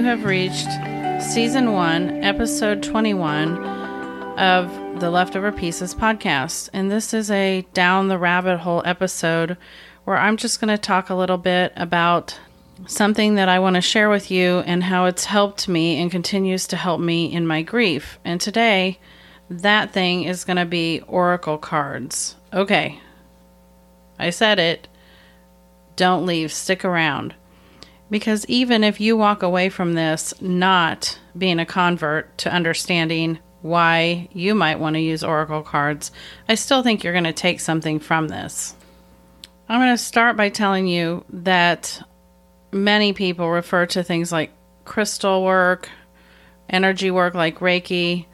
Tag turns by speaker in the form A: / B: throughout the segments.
A: you have reached season one, episode 21 of the Leftover Pieces podcast. And this is a down the rabbit hole episode where I'm just going to talk a little bit about something that I want to share with you and how it's helped me and continues to help me in my grief. And today, that thing is going to be oracle cards. Okay. I said it. Don't leave, stick around. Because even if you walk away from this not being a convert to understanding why you might want to use oracle cards, I still think you're going to take something from this. I'm going to start by telling you that many people refer to things like crystal work, energy work like Reiki,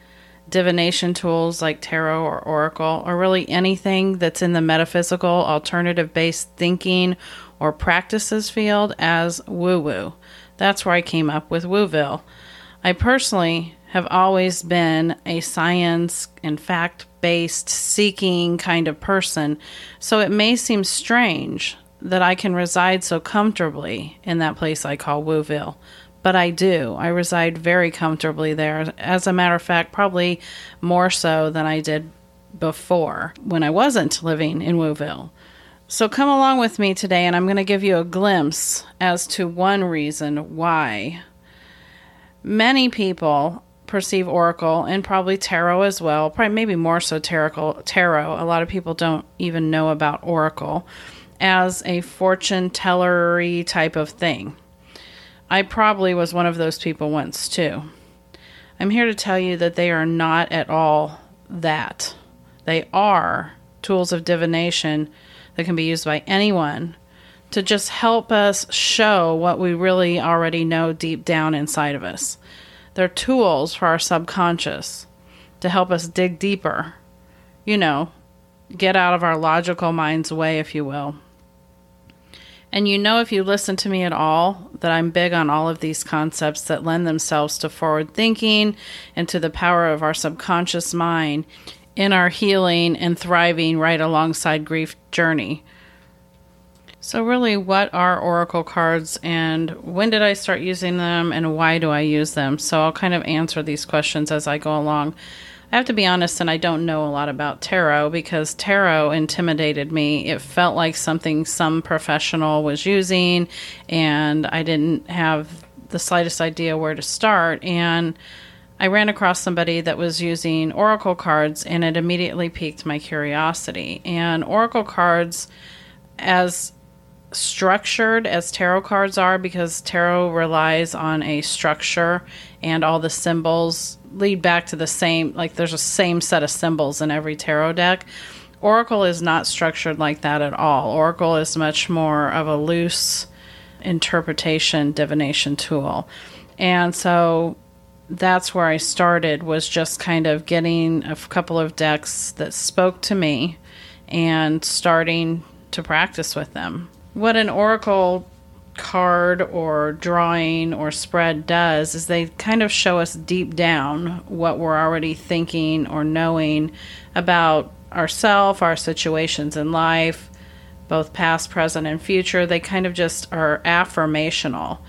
A: divination tools like tarot or oracle, or really anything that's in the metaphysical, alternative based thinking or practices field as woo woo. That's where I came up with Wooville. I personally have always been a science and fact based seeking kind of person, so it may seem strange that I can reside so comfortably in that place I call Wooville. But I do. I reside very comfortably there. As a matter of fact, probably more so than I did before when I wasn't living in Wooville. So come along with me today, and I'm going to give you a glimpse as to one reason why many people perceive oracle and probably tarot as well. Probably maybe more so tarot. Tarot. A lot of people don't even know about oracle as a fortune tellery type of thing. I probably was one of those people once too. I'm here to tell you that they are not at all that. They are tools of divination that can be used by anyone to just help us show what we really already know deep down inside of us. They're tools for our subconscious to help us dig deeper, you know, get out of our logical mind's way, if you will. And you know, if you listen to me at all, that I'm big on all of these concepts that lend themselves to forward thinking and to the power of our subconscious mind in our healing and thriving right alongside grief journey. So, really, what are oracle cards and when did I start using them and why do I use them? So, I'll kind of answer these questions as I go along. I have to be honest, and I don't know a lot about tarot because tarot intimidated me. It felt like something some professional was using, and I didn't have the slightest idea where to start. And I ran across somebody that was using oracle cards and it immediately piqued my curiosity. And oracle cards, as structured as tarot cards are, because tarot relies on a structure and all the symbols lead back to the same, like there's a same set of symbols in every tarot deck. Oracle is not structured like that at all. Oracle is much more of a loose interpretation divination tool. And so that's where I started was just kind of getting a couple of decks that spoke to me and starting to practice with them. What an oracle card or drawing or spread does is they kind of show us deep down what we're already thinking or knowing about ourself, our situations in life, both past, present, and future. They kind of just are affirmational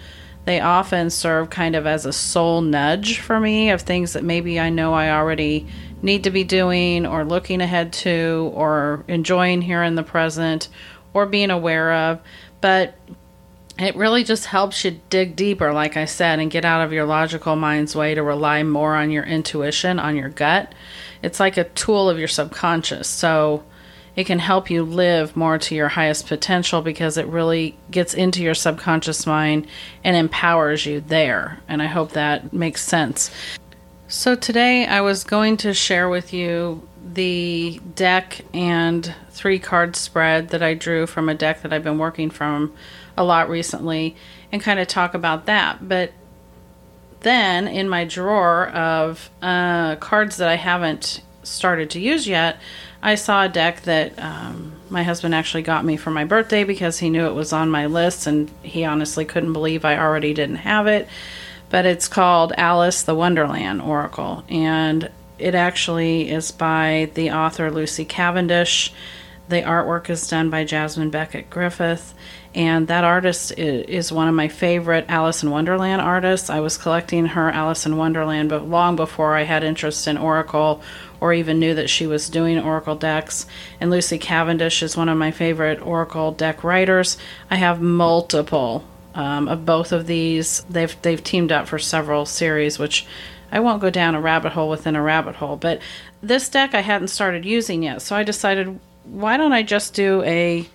A: they often serve kind of as a soul nudge for me of things that maybe I know I already need to be doing or looking ahead to or enjoying here in the present or being aware of. But it really just helps you dig deeper, like I said, and get out of your logical mind's way to rely more on your intuition, on your gut. It's like a tool of your subconscious. So, it can help you live more to your highest potential because it really gets into your subconscious mind and empowers you there. And I hope that makes sense. So, today I was going to share with you the deck and three card spread that I drew from a deck that I've been working from a lot recently and kind of talk about that. But then in my drawer of uh, cards that I haven't started to use yet, I saw a deck that um, my husband actually got me for my birthday because he knew it was on my list and he honestly couldn't believe I already didn't have it. But it's called Alice the Wonderland Oracle and it actually is by the author Lucy Cavendish. The artwork is done by Jasmine Becket Griffith, and that artist is one of my favorite Alice in Wonderland artists. I was collecting her Alice in Wonderland, but long before I had interest in Oracle or even knew that she was doing Oracle decks. And Lucy Cavendish is one of my favorite Oracle deck writers. I have multiple um, of both of these. They've they've teamed up for several series, which I won't go down a rabbit hole within a rabbit hole. But this deck I hadn't started using yet, so I decided why don't I just do a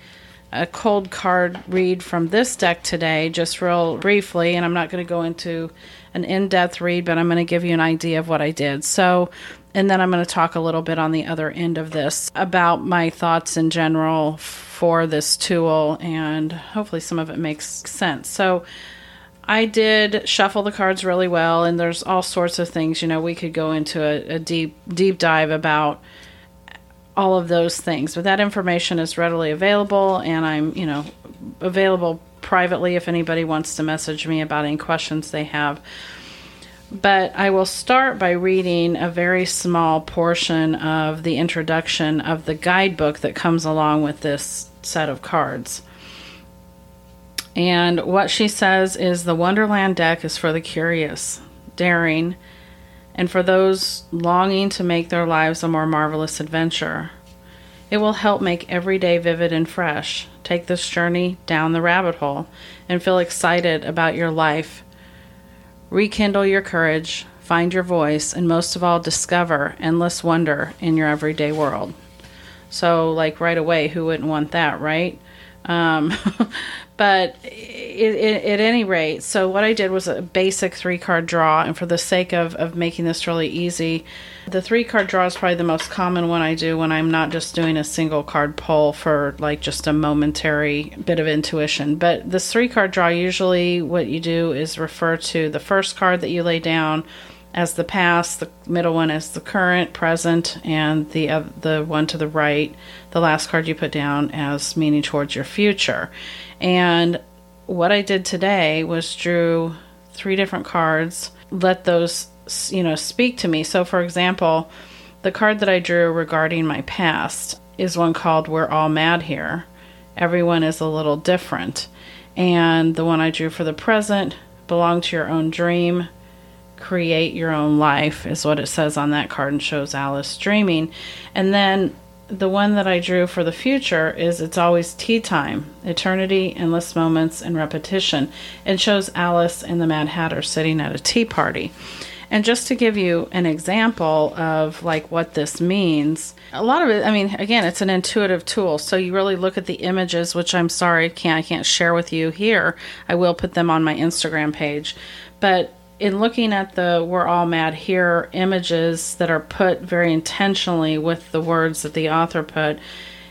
A: a cold card read from this deck today, just real briefly, and I'm not going to go into an in depth read, but I'm going to give you an idea of what I did. So, and then I'm going to talk a little bit on the other end of this about my thoughts in general for this tool, and hopefully some of it makes sense. So, I did shuffle the cards really well, and there's all sorts of things. You know, we could go into a, a deep deep dive about all of those things. But that information is readily available, and I'm, you know, available privately if anybody wants to message me about any questions they have. But I will start by reading a very small portion of the introduction of the guidebook that comes along with this set of cards. And what she says is the Wonderland deck is for the curious, daring, and for those longing to make their lives a more marvelous adventure. It will help make every day vivid and fresh. Take this journey down the rabbit hole and feel excited about your life. Rekindle your courage, find your voice, and most of all, discover endless wonder in your everyday world. So, like right away, who wouldn't want that, right? Um, but it, it, at any rate, so what I did was a basic three card draw, and for the sake of, of making this really easy, the three card draw is probably the most common one I do when I'm not just doing a single card pull for like just a momentary bit of intuition. But this three card draw, usually what you do is refer to the first card that you lay down as the past, the middle one as the current, present, and the uh, the one to the right, the last card you put down as meaning towards your future. And what I did today was drew three different cards, let those you know speak to me. So, for example, the card that I drew regarding my past is one called "We're All Mad Here." Everyone is a little different, and the one I drew for the present belong to your own dream create your own life is what it says on that card and shows Alice dreaming. And then the one that I drew for the future is it's always tea time, eternity, endless moments, and repetition. It shows Alice and the Mad Hatter sitting at a tea party. And just to give you an example of like what this means, a lot of it, I mean, again, it's an intuitive tool. So you really look at the images, which I'm sorry, can't I can't share with you here. I will put them on my Instagram page. But in looking at the We're All Mad Here images that are put very intentionally with the words that the author put,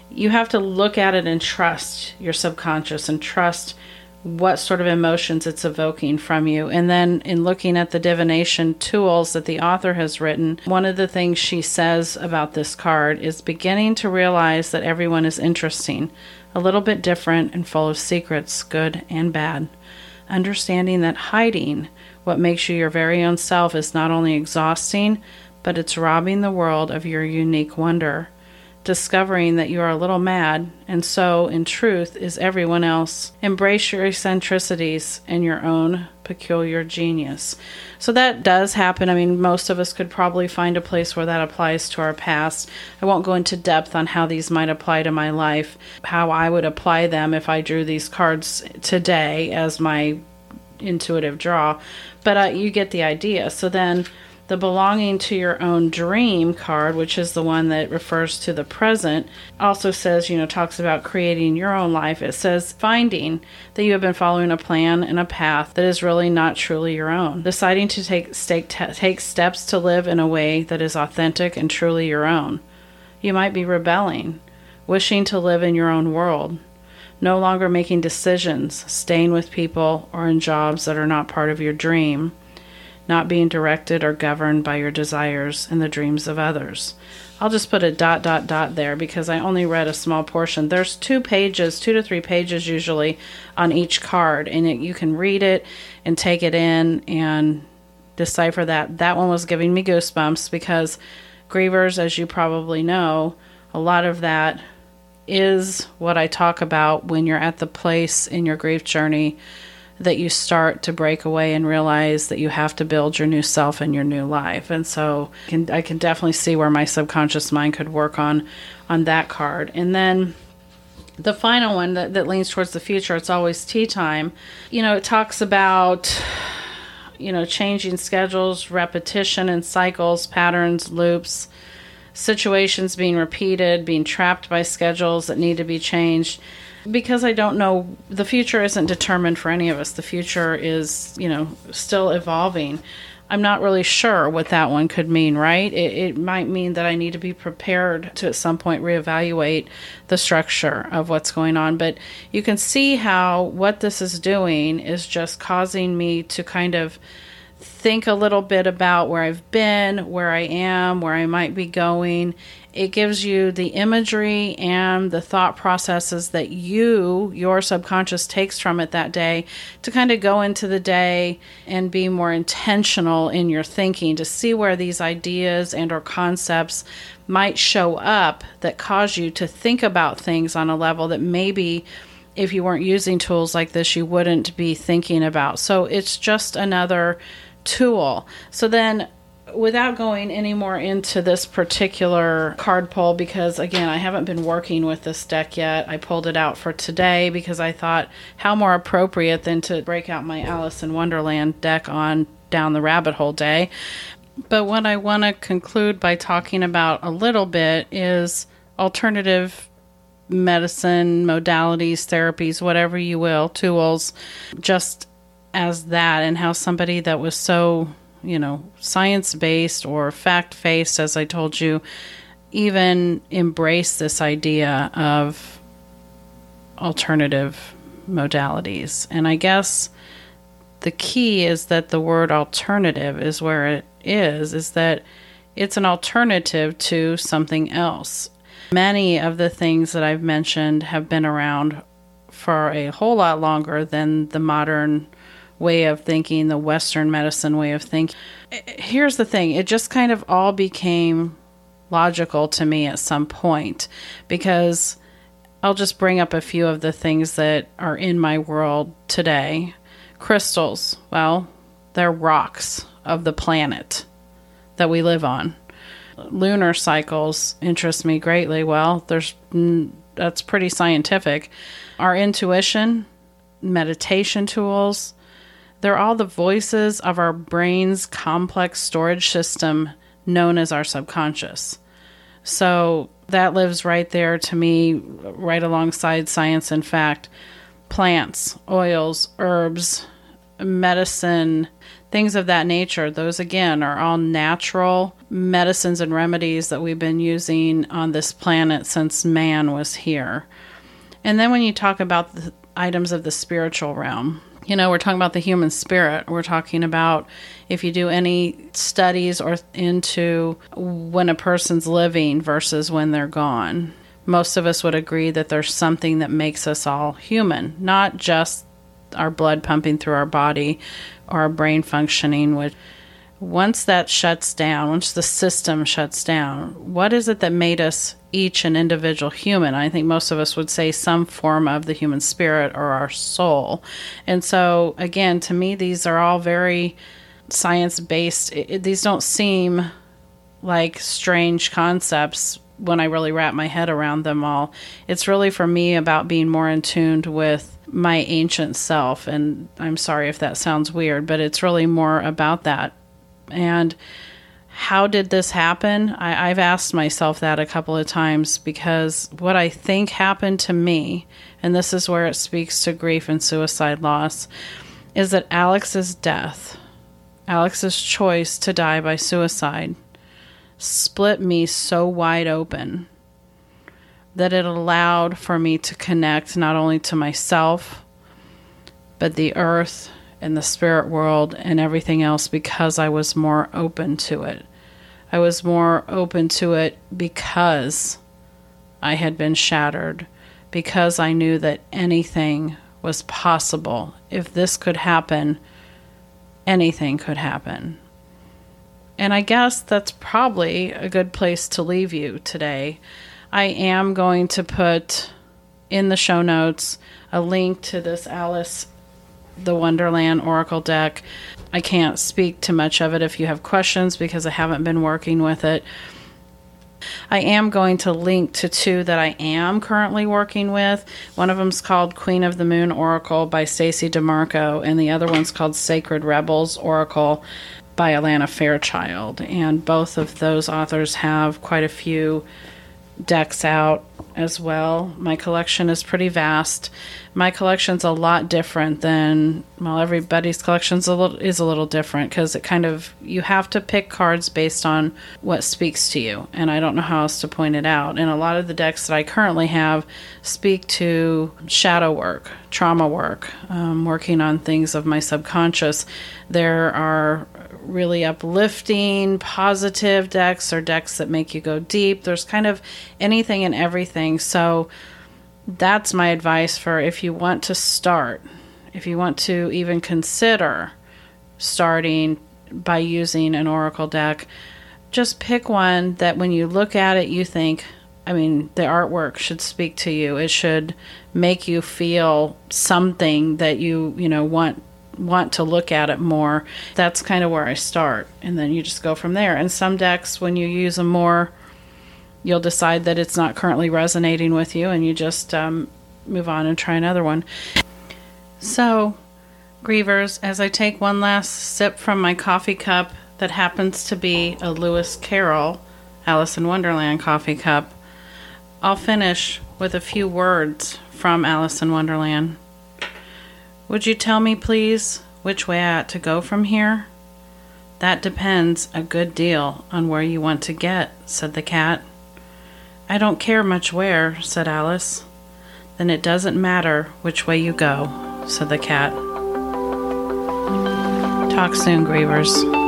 A: you have to look at it and trust your subconscious and trust what sort of emotions it's evoking from you. And then in looking at the divination tools that the author has written, one of the things she says about this card is beginning to realize that everyone is interesting, a little bit different, and full of secrets, good and bad. Understanding that hiding what makes you your very own self is not only exhausting, but it's robbing the world of your unique wonder. Discovering that you are a little mad, and so, in truth, is everyone else. Embrace your eccentricities and your own peculiar genius. So, that does happen. I mean, most of us could probably find a place where that applies to our past. I won't go into depth on how these might apply to my life, how I would apply them if I drew these cards today as my intuitive draw, but uh, you get the idea. So then the belonging to your own dream card, which is the one that refers to the present, also says, you know, talks about creating your own life. It says finding that you have been following a plan and a path that is really not truly your own, deciding to take, take, take steps to live in a way that is authentic and truly your own. You might be rebelling, wishing to live in your own world, no longer making decisions, staying with people or in jobs that are not part of your dream, not being directed or governed by your desires and the dreams of others. I'll just put a dot dot dot there because I only read a small portion. There's two pages, two to three pages usually on each card, and it, you can read it and take it in and decipher that. That one was giving me goosebumps because grievers, as you probably know, a lot of that is what I talk about when you're at the place in your grief journey that you start to break away and realize that you have to build your new self and your new life. And so can, I can definitely see where my subconscious mind could work on on that card. And then the final one that, that leans towards the future, it's always tea time. You know, it talks about you know, changing schedules, repetition and cycles, patterns, loops, situations being repeated, being trapped by schedules that need to be changed because I don't know the future isn't determined for any of us. The future is, you know, still evolving. I'm not really sure what that one could mean, right? It, it, might mean that I need to be prepared to at some point reevaluate the structure of what's going on. But you can see how what this is doing is just causing me to kind of think a little bit about where I've been, where I am, where I might be going, it gives you the imagery and the thought processes that you, your subconscious, takes from it that day to kind of go into the day and be more intentional in your thinking to see where these ideas and or concepts might show up that cause you to think about things on a level that maybe if you weren't using tools like this you wouldn't be thinking about. So it's just another tool. So then without going any more into this particular card pull, because again, I haven't been working with this deck yet. I pulled it out for today because I thought how more appropriate than to break out my Alice in Wonderland deck on Down the Rabbit Hole Day. But what I want to conclude by talking about a little bit is alternative medicine, modalities, therapies, whatever you will, tools, just as that, and how somebody that was so you know, science based or fact based, as I told you, even embrace this idea of alternative modalities. And I guess the key is that the word alternative is where it is, is that it's an alternative to something else. Many of the things that I've mentioned have been around for a whole lot longer than the modern way of thinking, the Western medicine way of thinking. Here's the thing it just kind of all became logical to me at some point because I'll just bring up a few of the things that are in my world today. Crystals, well, they're rocks of the planet that we live on. Lunar cycles interest me greatly. Well, there's that's pretty scientific. Our intuition, meditation tools, they're all the voices of our brain's complex storage system known as our subconscious. So that lives right there to me, right alongside science and fact. Plants, oils, herbs, medicine, things of that nature. Those, again, are all natural medicines and remedies that we've been using on this planet since man was here. And then when you talk about the items of the spiritual realm, you know, we're talking about the human spirit. We're talking about if you do any studies or into when a person's living versus when they're gone. Most of us would agree that there's something that makes us all human, not just our blood pumping through our body or our brain functioning, which once that shuts down, once the system shuts down, what is it that made us each an individual human? I think most of us would say some form of the human spirit or our soul. And so, again, to me, these are all very science based. These don't seem like strange concepts when I really wrap my head around them all. It's really for me about being more in tune with my ancient self. And I'm sorry if that sounds weird, but it's really more about that and how did this happen? I, have asked myself that a couple of times because what I think happened to me, and this is where it speaks to grief and suicide loss, is that Alex's death, Alex's choice to die by suicide, split me so wide open that it allowed for me to connect not only to myself, but the earth in the spirit world and everything else because I was more open to it. I was more open to it because I had been shattered, because I knew that anything was possible. If this could happen, anything could happen. And I guess that's probably a good place to leave you today. I am going to put in the show notes a link to this Alice the Wonderland Oracle deck. I can't speak to much of it if you have questions because I haven't been working with it. I am going to link to two that I am currently working with. One of them is called Queen of the Moon Oracle by Stacey DeMarco, and the other one's called Sacred Rebels Oracle by Alana Fairchild. And both of those authors have quite a few decks out as well. My collection is pretty vast. My collection's a lot different than well everybody's little is a little different because it kind of you have to pick cards based on what speaks to you, and I don't know how else to point it out. And a lot of the decks that I currently have speak to shadow work, trauma work, um, working on things of my subconscious. There are really uplifting, positive decks or decks that make you go deep. There's kind of anything and everything. So that's my advice for if you want to start, if you want to even consider starting by using an oracle deck, just pick one that when you look at it, you think, I mean, the artwork should speak to you. It should make you feel something that you, you know, want want to look at it more, that's kind of where I start. And then you just go from there. And some decks, when you use them more, you'll decide that it's not currently resonating with you and you just um, move on and try another one. So, Grievers, as I take one last sip from my coffee cup that happens to be a Lewis Carroll Alice in Wonderland coffee cup, I'll finish with a few words from Alice in Wonderland. Would you tell me, please, which way I ought to go from here? That depends a good deal on where you want to get, said the cat. I don't care much where, said Alice. Then it doesn't matter which way you go, said the cat. Talk soon, Grievers.